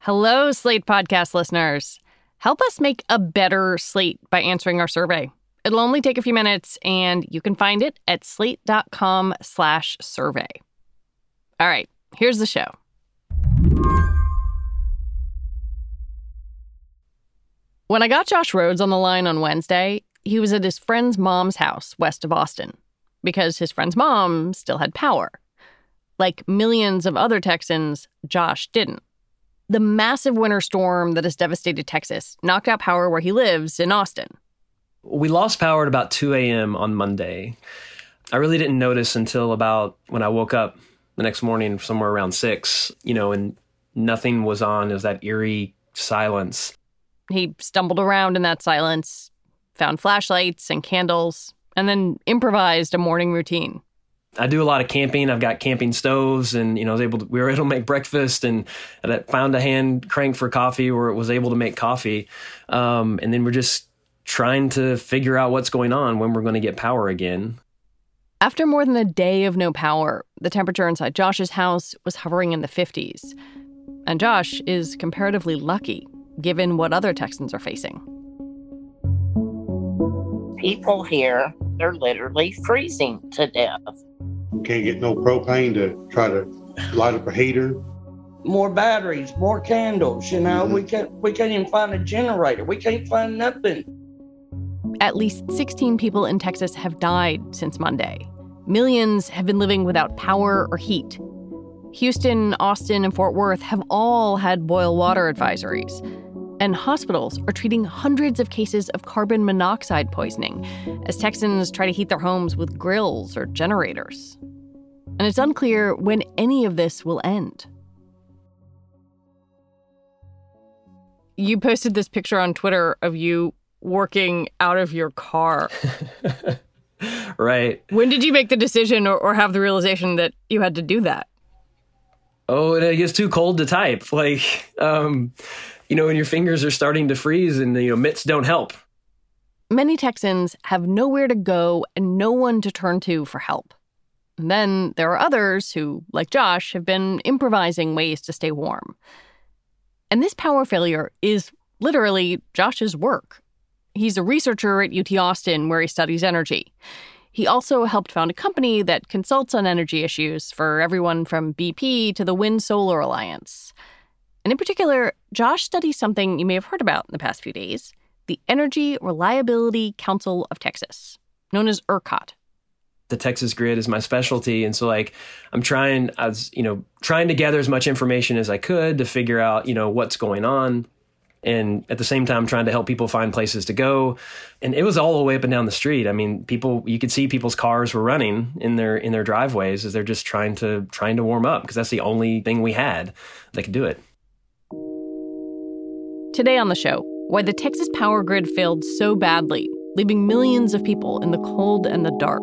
Hello, Slate podcast listeners. Help us make a better Slate by answering our survey. It'll only take a few minutes, and you can find it at slate.com slash survey. All right, here's the show. When I got Josh Rhodes on the line on Wednesday, he was at his friend's mom's house west of Austin because his friend's mom still had power. Like millions of other Texans, Josh didn't. The massive winter storm that has devastated Texas knocked out power where he lives in Austin. We lost power at about 2 a.m. on Monday. I really didn't notice until about when I woke up the next morning, somewhere around six, you know, and nothing was on. It was that eerie silence. He stumbled around in that silence, found flashlights and candles, and then improvised a morning routine. I do a lot of camping. I've got camping stoves, and you know, I was able to, we were able to make breakfast, and, and I found a hand crank for coffee, where it was able to make coffee, um, and then we're just trying to figure out what's going on when we're going to get power again. After more than a day of no power, the temperature inside Josh's house was hovering in the 50s, and Josh is comparatively lucky given what other Texans are facing. People here, they're literally freezing to death. Can't get no propane to try to light up a heater. More batteries, more candles. You know, mm-hmm. we can't we can't even find a generator. We can't find nothing. At least 16 people in Texas have died since Monday. Millions have been living without power or heat. Houston, Austin, and Fort Worth have all had boil water advisories and hospitals are treating hundreds of cases of carbon monoxide poisoning as Texans try to heat their homes with grills or generators. And it's unclear when any of this will end. You posted this picture on Twitter of you working out of your car. right. When did you make the decision or, or have the realization that you had to do that? Oh, and it gets too cold to type. Like, um, you know, when your fingers are starting to freeze and, you know, mitts don't help. Many Texans have nowhere to go and no one to turn to for help. And then there are others who, like Josh, have been improvising ways to stay warm. And this power failure is literally Josh's work. He's a researcher at UT Austin where he studies energy. He also helped found a company that consults on energy issues for everyone from BP to the Wind Solar Alliance. And in particular, Josh studies something you may have heard about in the past few days the Energy Reliability Council of Texas, known as ERCOT. The Texas grid is my specialty. And so, like, I'm trying, as you know, trying to gather as much information as I could to figure out, you know, what's going on and at the same time trying to help people find places to go and it was all the way up and down the street i mean people you could see people's cars were running in their in their driveways as they're just trying to trying to warm up because that's the only thing we had that could do it Today on the show, why the Texas power grid failed so badly, leaving millions of people in the cold and the dark.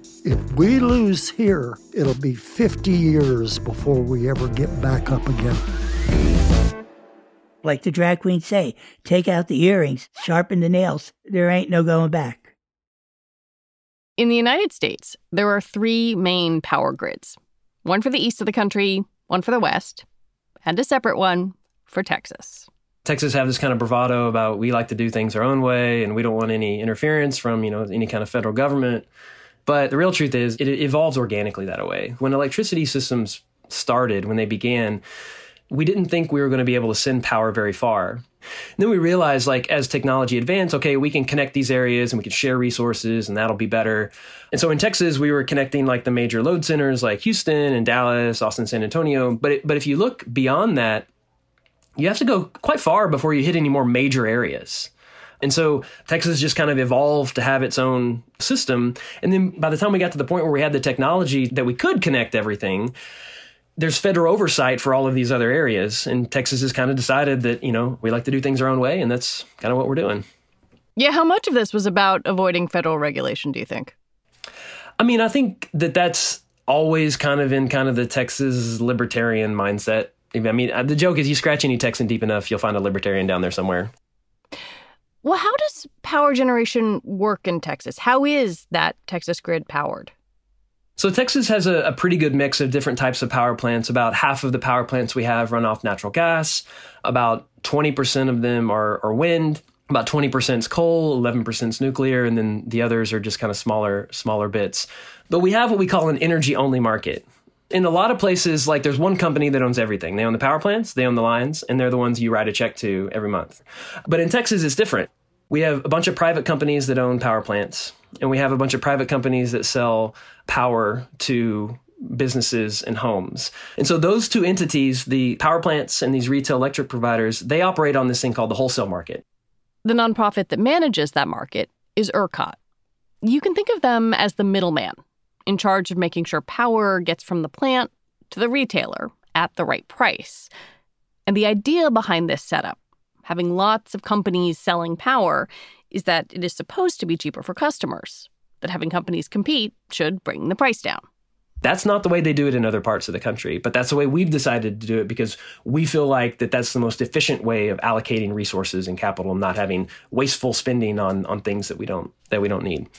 If we lose here, it'll be 50 years before we ever get back up again. Like the drag queens say, take out the earrings, sharpen the nails. There ain't no going back. In the United States, there are three main power grids one for the east of the country, one for the west, and a separate one for Texas. Texas have this kind of bravado about we like to do things our own way and we don't want any interference from, you know, any kind of federal government. But the real truth is, it evolves organically that way. When electricity systems started, when they began, we didn't think we were going to be able to send power very far. And then we realized, like, as technology advanced, okay, we can connect these areas and we can share resources and that'll be better. And so in Texas, we were connecting like the major load centers like Houston and Dallas, Austin, San Antonio. But, it, but if you look beyond that, you have to go quite far before you hit any more major areas. And so Texas just kind of evolved to have its own system. And then by the time we got to the point where we had the technology that we could connect everything, there's federal oversight for all of these other areas. And Texas has kind of decided that, you know, we like to do things our own way. And that's kind of what we're doing. Yeah. How much of this was about avoiding federal regulation, do you think? I mean, I think that that's always kind of in kind of the Texas libertarian mindset. I mean, the joke is you scratch any Texan deep enough, you'll find a libertarian down there somewhere. Well, how does power generation work in Texas? How is that Texas grid powered? So, Texas has a, a, pretty good mix of different types of power plants. About half of the power plants we have run off natural gas. About 20% of them are, are wind. About 20% is coal, 11% is nuclear, and then the others are just kind of smaller, smaller bits. But we have what we call an energy only market. In a lot of places, like there's one company that owns everything. They own the power plants, they own the lines, and they're the ones you write a check to every month. But in Texas, it's different. We have a bunch of private companies that own power plants, and we have a bunch of private companies that sell power to businesses and homes. And so those two entities, the power plants and these retail electric providers, they operate on this thing called the wholesale market. The nonprofit that manages that market is ERCOT. You can think of them as the middleman in charge of making sure power gets from the plant to the retailer at the right price. And the idea behind this setup, having lots of companies selling power, is that it is supposed to be cheaper for customers, that having companies compete should bring the price down. That's not the way they do it in other parts of the country, but that's the way we've decided to do it because we feel like that that's the most efficient way of allocating resources and capital, and not having wasteful spending on on things that we don't that we don't need.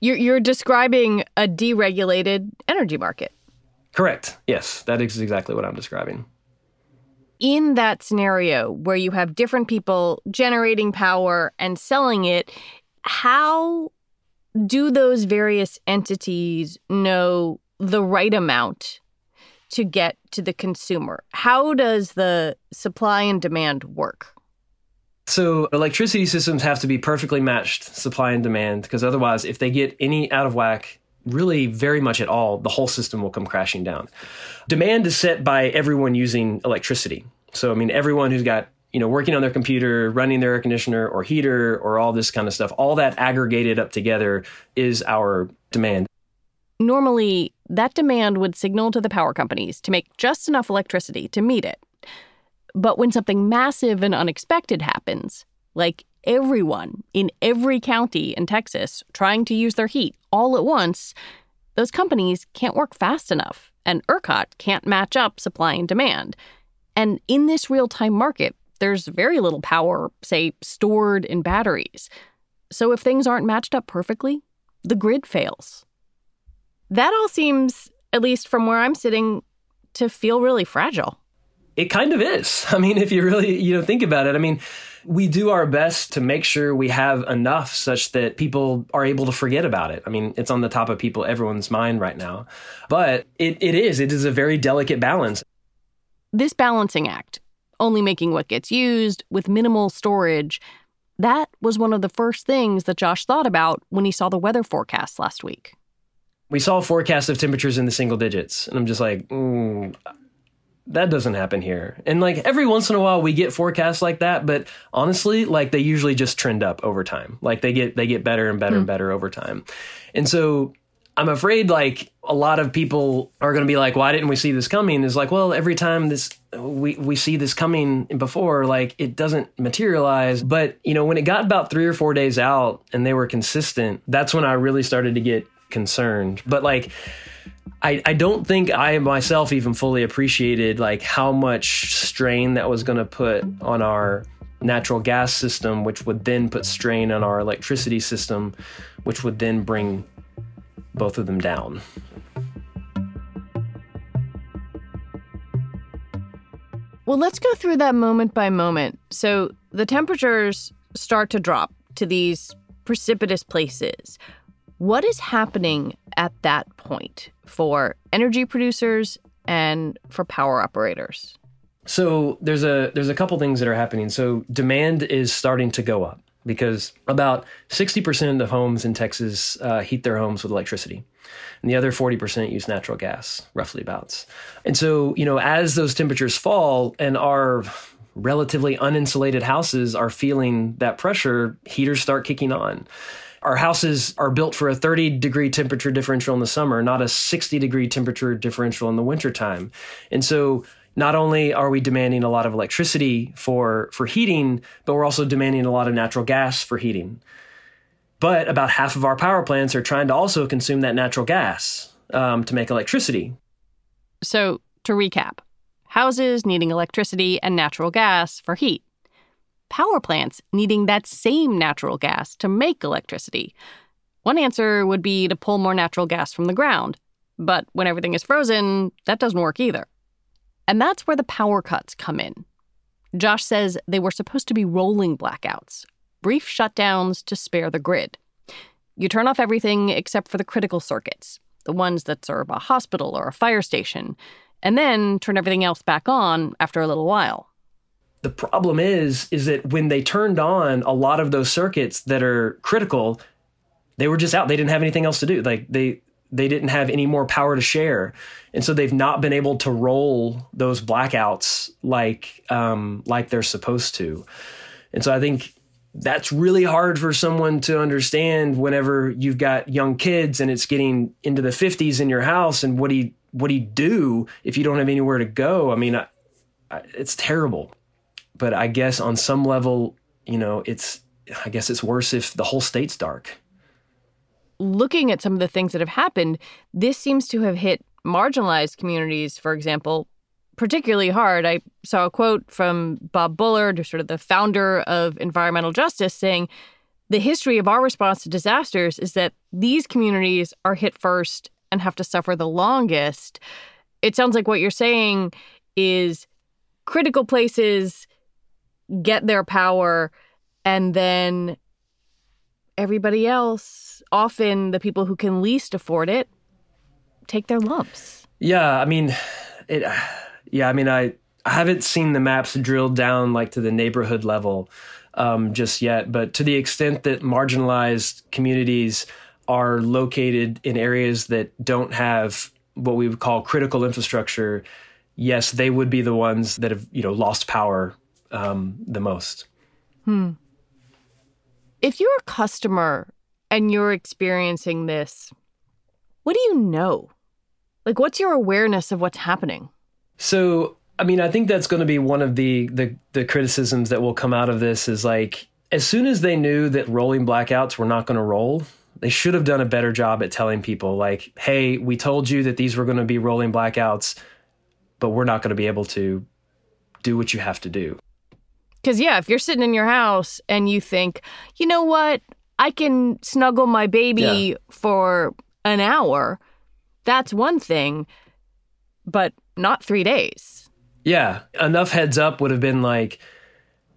You're, you're describing a deregulated energy market. Correct. Yes, that is exactly what I'm describing. In that scenario where you have different people generating power and selling it, how do those various entities know the right amount to get to the consumer? How does the supply and demand work? So electricity systems have to be perfectly matched supply and demand because otherwise if they get any out of whack really very much at all the whole system will come crashing down. Demand is set by everyone using electricity. So I mean everyone who's got you know working on their computer, running their air conditioner or heater or all this kind of stuff, all that aggregated up together is our demand. Normally that demand would signal to the power companies to make just enough electricity to meet it. But when something massive and unexpected happens, like everyone in every county in Texas trying to use their heat all at once, those companies can't work fast enough, and ERCOT can't match up supply and demand. And in this real time market, there's very little power, say, stored in batteries. So if things aren't matched up perfectly, the grid fails. That all seems, at least from where I'm sitting, to feel really fragile. It kind of is. I mean, if you really, you know, think about it, I mean, we do our best to make sure we have enough such that people are able to forget about it. I mean, it's on the top of people, everyone's mind right now. But it, it is, it is a very delicate balance. This balancing act, only making what gets used with minimal storage, that was one of the first things that Josh thought about when he saw the weather forecast last week. We saw a forecast of temperatures in the single digits, and I'm just like, mm, that doesn't happen here. And like every once in a while we get forecasts like that, but honestly, like they usually just trend up over time. Like they get they get better and better mm. and better over time. And so I'm afraid like a lot of people are going to be like, why didn't we see this coming? Is like, well, every time this we we see this coming before, like it doesn't materialize. But you know, when it got about three or four days out and they were consistent, that's when I really started to get concerned. But like. I, I don't think I myself even fully appreciated like how much strain that was going to put on our natural gas system, which would then put strain on our electricity system, which would then bring both of them down. Well, let's go through that moment by moment. So the temperatures start to drop to these precipitous places. What is happening at that point for energy producers and for power operators? So there's a there's a couple things that are happening. So demand is starting to go up because about 60% of homes in Texas uh, heat their homes with electricity. And the other 40% use natural gas, roughly about. And so, you know, as those temperatures fall and our relatively uninsulated houses are feeling that pressure, heaters start kicking on. Our houses are built for a 30 degree temperature differential in the summer, not a 60 degree temperature differential in the wintertime. And so not only are we demanding a lot of electricity for for heating, but we're also demanding a lot of natural gas for heating. But about half of our power plants are trying to also consume that natural gas um, to make electricity. So to recap, houses needing electricity and natural gas for heat. Power plants needing that same natural gas to make electricity. One answer would be to pull more natural gas from the ground. But when everything is frozen, that doesn't work either. And that's where the power cuts come in. Josh says they were supposed to be rolling blackouts, brief shutdowns to spare the grid. You turn off everything except for the critical circuits, the ones that serve a hospital or a fire station, and then turn everything else back on after a little while. The problem is is that when they turned on a lot of those circuits that are critical, they were just out. They didn't have anything else to do. Like they they didn't have any more power to share, and so they've not been able to roll those blackouts like um, like they're supposed to. And so I think that's really hard for someone to understand whenever you've got young kids and it's getting into the 50s in your house and what do you what do you do if you don't have anywhere to go i mean I, I, it's terrible but i guess on some level you know it's i guess it's worse if the whole state's dark looking at some of the things that have happened, this seems to have hit marginalized communities, for example, particularly hard. I saw a quote from Bob Bullard, sort of the founder of environmental justice, saying, The history of our response to disasters is that these communities are hit first and have to suffer the longest. It sounds like what you're saying is critical places get their power and then everybody else, often the people who can least afford it, take their lumps. Yeah, I mean, it. Yeah, I mean, I I haven't seen the maps drilled down like to the neighborhood level um, just yet, but to the extent that marginalized communities are located in areas that don't have what we would call critical infrastructure, yes, they would be the ones that have you know lost power um, the most. Hmm if you're a customer and you're experiencing this, what do you know? Like, what's your awareness of what's happening? So, I mean, I think that's going to be one of the, the the criticisms that will come out of this is like, as soon as they knew that rolling blackouts were not going to roll, they should have done a better job at telling people, like, hey, we told you that these were going to be rolling blackouts, but we're not going to be able to do what you have to do. Because, yeah, if you're sitting in your house and you think, you know what, I can snuggle my baby Yeah. for an hour, that's one thing, but not three days. Yeah, enough heads up would have been like,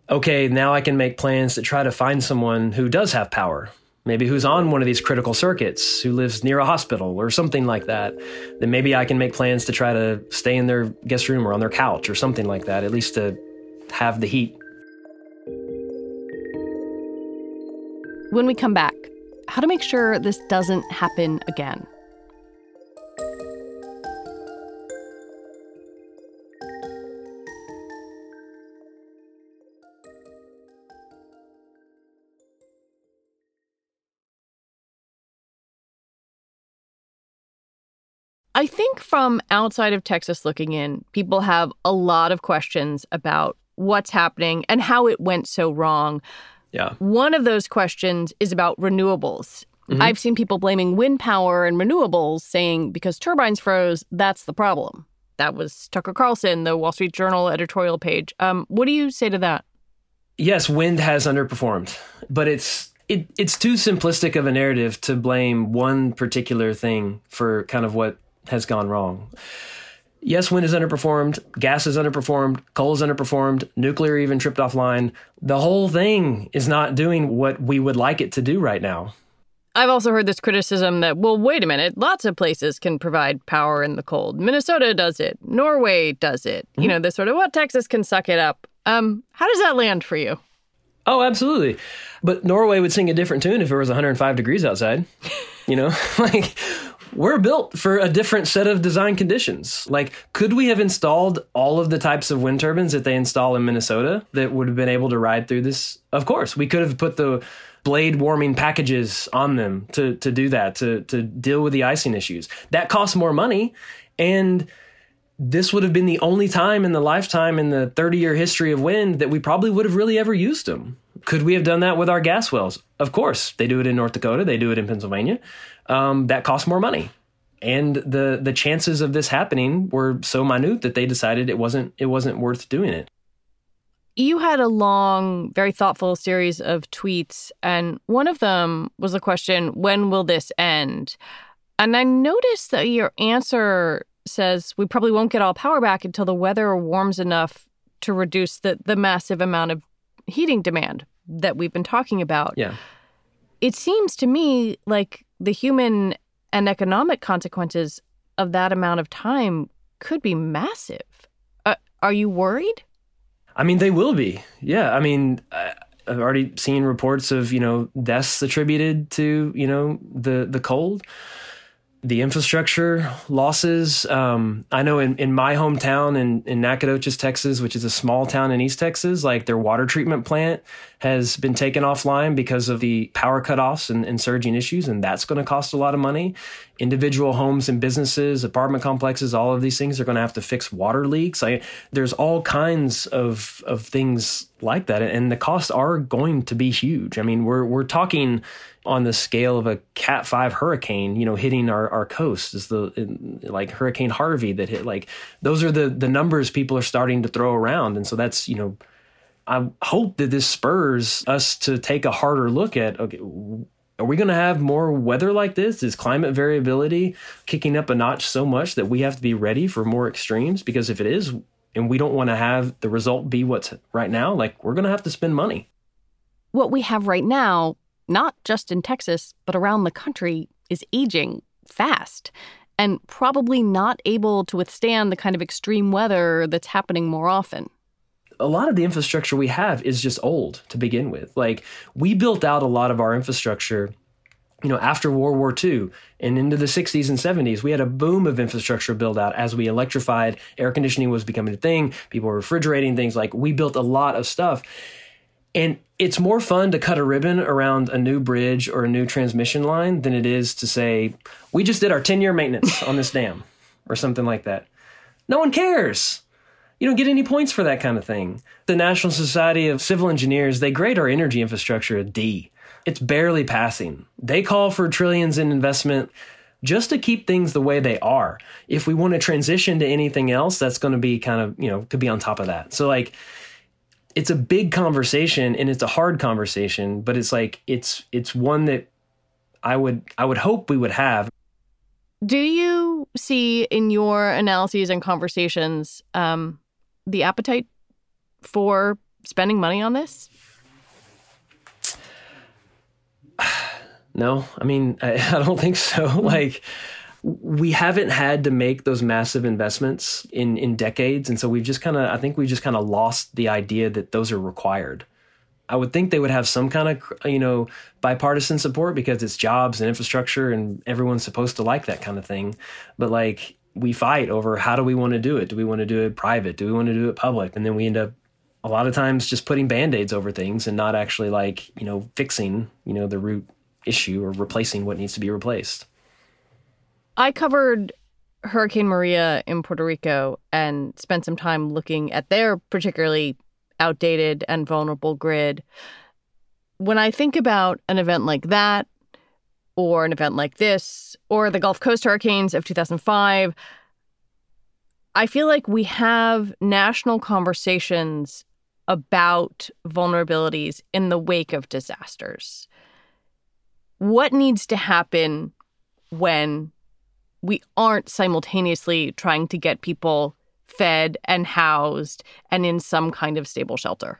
okay, now I can make plans to try to find someone who does have power. Maybe who's on one of these critical circuits, who lives near a hospital or something like that. Then maybe I can make plans to try to stay in their guest room or on their couch or something like that, at least to have the heat. When we come back, how to make sure this doesn't happen again. I think from outside of Texas looking in, people have a lot of questions about what's happening and how it went so wrong. Yeah. One of those questions is about renewables. Mhm. I've seen people blaming wind power and renewables, saying because turbines froze, that's the problem. That was Tucker Carlson, the Wall Street Journal editorial page. Um, what do you say to that? Yes, wind has underperformed, but it's it, it's too simplistic of a narrative to blame one particular thing for kind of what has gone wrong. Yes, wind has underperformed, gas has underperformed, coal has underperformed, nuclear even tripped offline. The whole thing is not doing what we would like it to do right now. I've also heard this criticism that, well, wait a minute, lots of places can provide power in the cold. Minnesota does it, Norway does it. You know, this sort of, what, Texas can suck it up. Um, how does that land for you? Oh, absolutely. But Norway would sing a different tune if it was 105 degrees outside. You know, like we're built for a different set of design conditions. Like, could we have installed all of the types of wind turbines that they install in Minnesota that would have been able to ride through this? Of course, we could have put the blade warming packages on them to to do that to to deal with the icing issues. That costs more money and this would have been the only time in the lifetime in the 30 year history of wind that we probably would have really ever used them. Could we have done that with our gas wells? Of course. They do it in North Dakota, they do it in Pennsylvania. Um, that costs more money. And the the chances of this happening were so minute that they decided it wasn't it wasn't worth doing it. You had a long, very thoughtful series of tweets, and one of them was the question, when will this end? And I noticed that your answer says we probably won't get all power back until the weather warms enough to reduce the, the massive amount of heating demand that we've been talking about. Yeah. It seems to me like the human and economic consequences of that amount of time could be massive. Uh, are you worried? I mean, they will be. Yeah. I mean, I- I've already seen reports of you know deaths attributed to you know the the cold, the infrastructure losses. Um, I know in, in my hometown in in Nacogdoches, Texas, which is a small town in East Texas, like their water treatment plant has been taken offline because of the power cutoffs and, and surging issues, and that's going to cost a lot of money. Individual homes and businesses, apartment complexes, all of these things are going to have to fix water leaks. I, there's all kinds of of things like that, and the costs are going to be huge. I mean, we're we're talking on the scale of a Cat Five hurricane, you know, hitting our, our coast is the like Hurricane Harvey that hit. Like those are the the numbers people are starting to throw around, and so that's you know I hope that this spurs us to take a harder look at okay, are we going to have more weather like this? Is climate variability kicking up a notch so much that we have to be ready for more extremes? Because if it is, and we don't want to have the result be what's right now, like we're going to have to spend money. What we have right now, not just in Texas, but around the country, is aging fast and probably not able to withstand the kind of extreme weather that's happening more often. A lot of the infrastructure we have is just old to begin with. Like we built out a lot of our infrastructure, you know, after World War II and into the 60s and 70s. We had a boom of infrastructure build out as we electrified. Air conditioning was becoming a thing. People were refrigerating things. Like we built a lot of stuff. And it's more fun to cut a ribbon around a new bridge or a new transmission line than it is to say, we just did our 10 year maintenance on this dam or something like that. No one cares. You don't get any points for that kind of thing. The National Society of Civil Engineers, they grade our energy infrastructure a D. It's barely passing. They call for trillions in investment just to keep things the way they are. If we want to transition to anything else, that's going to be kind of, you know, could be on top of that. So like it's a big conversation and it's a hard conversation, but it's like it's it's one that I would I would hope we would have. Do you see in your analyses and conversations um, the appetite for spending money on this? No, I mean, I, I don't think so. Mm-hmm. like, we haven't had to make those massive investments in in decades, and so we've just kind of, I think we've just kind of lost the idea that those are required. I would think they would have some kind of, you know, bipartisan support because it's jobs and infrastructure, and everyone's supposed to like that kind of thing. But like, we fight over how do we want to do it? Do we want to do it private? Do we want to do it public? And then we end up a lot of times just putting band-aids over things and not actually like, you know, fixing, you know, the root issue or replacing what needs to be replaced. I covered Hurricane Maria in Puerto Rico and spent some time looking at their particularly outdated and vulnerable grid. When I think about an event like that, or an event like this, or the Gulf Coast hurricanes of 2005, I feel like we have national conversations about vulnerabilities in the wake of disasters what needs to happen when we aren't simultaneously trying to get people fed and housed and in some kind of stable shelter?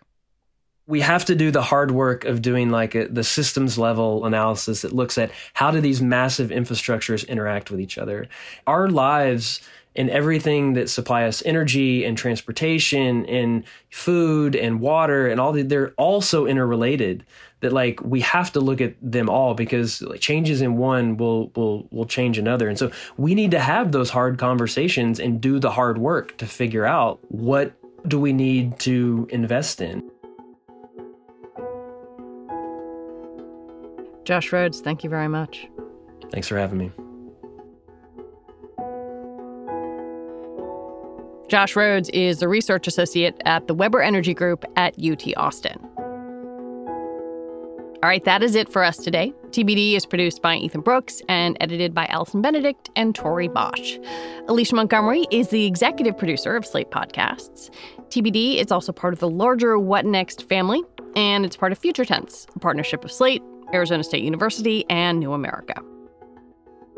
We have to do the hard work of doing like a, the systems level analysis that looks at how do these massive infrastructures interact with each other. Our lives and everything that supply us energy and transportation and food and water and all the, they're also interrelated that like we have to look at them all because like changes in one will will will change another and so we need to have those hard conversations and do the hard work to figure out what do we need to invest in Josh Rhodes thank you very much thanks for having me Josh Rhodes is the research associate at the Webber Energy Group at UT Austin. All right, that is it for us today. TBD is produced by Ethan Brooks and edited by Allison Benedikt and Tori Bosch. Alicia Montgomery is the executive producer of Slate Podcasts. TBD is also part of the larger What Next family, and it's part of Future Tense, a partnership of Slate, Arizona State University, and New America.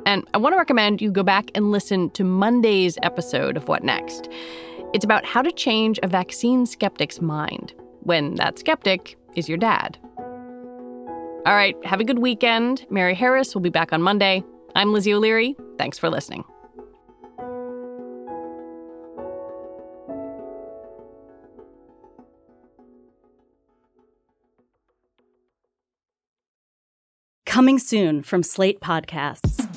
And I want to recommend you go back and listen to Monday's episode of What Next. It's about how to change a vaccine skeptic's mind when that skeptic is your dad. All right, have a good weekend. Mary Harris will be back on Monday. I'm Lizzie O'Leary. Thanks for listening. Coming soon from Slate Podcasts.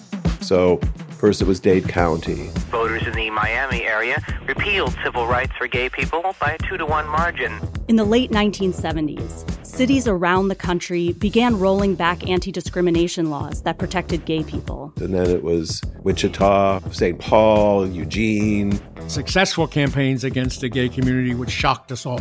So, first it was Dade County. Voters in the Miami area repealed civil rights for gay people by a two to one margin. In the late 1970s, cities around the country began rolling back anti discrimination laws that protected gay people. And then it was Wichita, St. Paul, Eugene. Successful campaigns against the gay community, which shocked us all.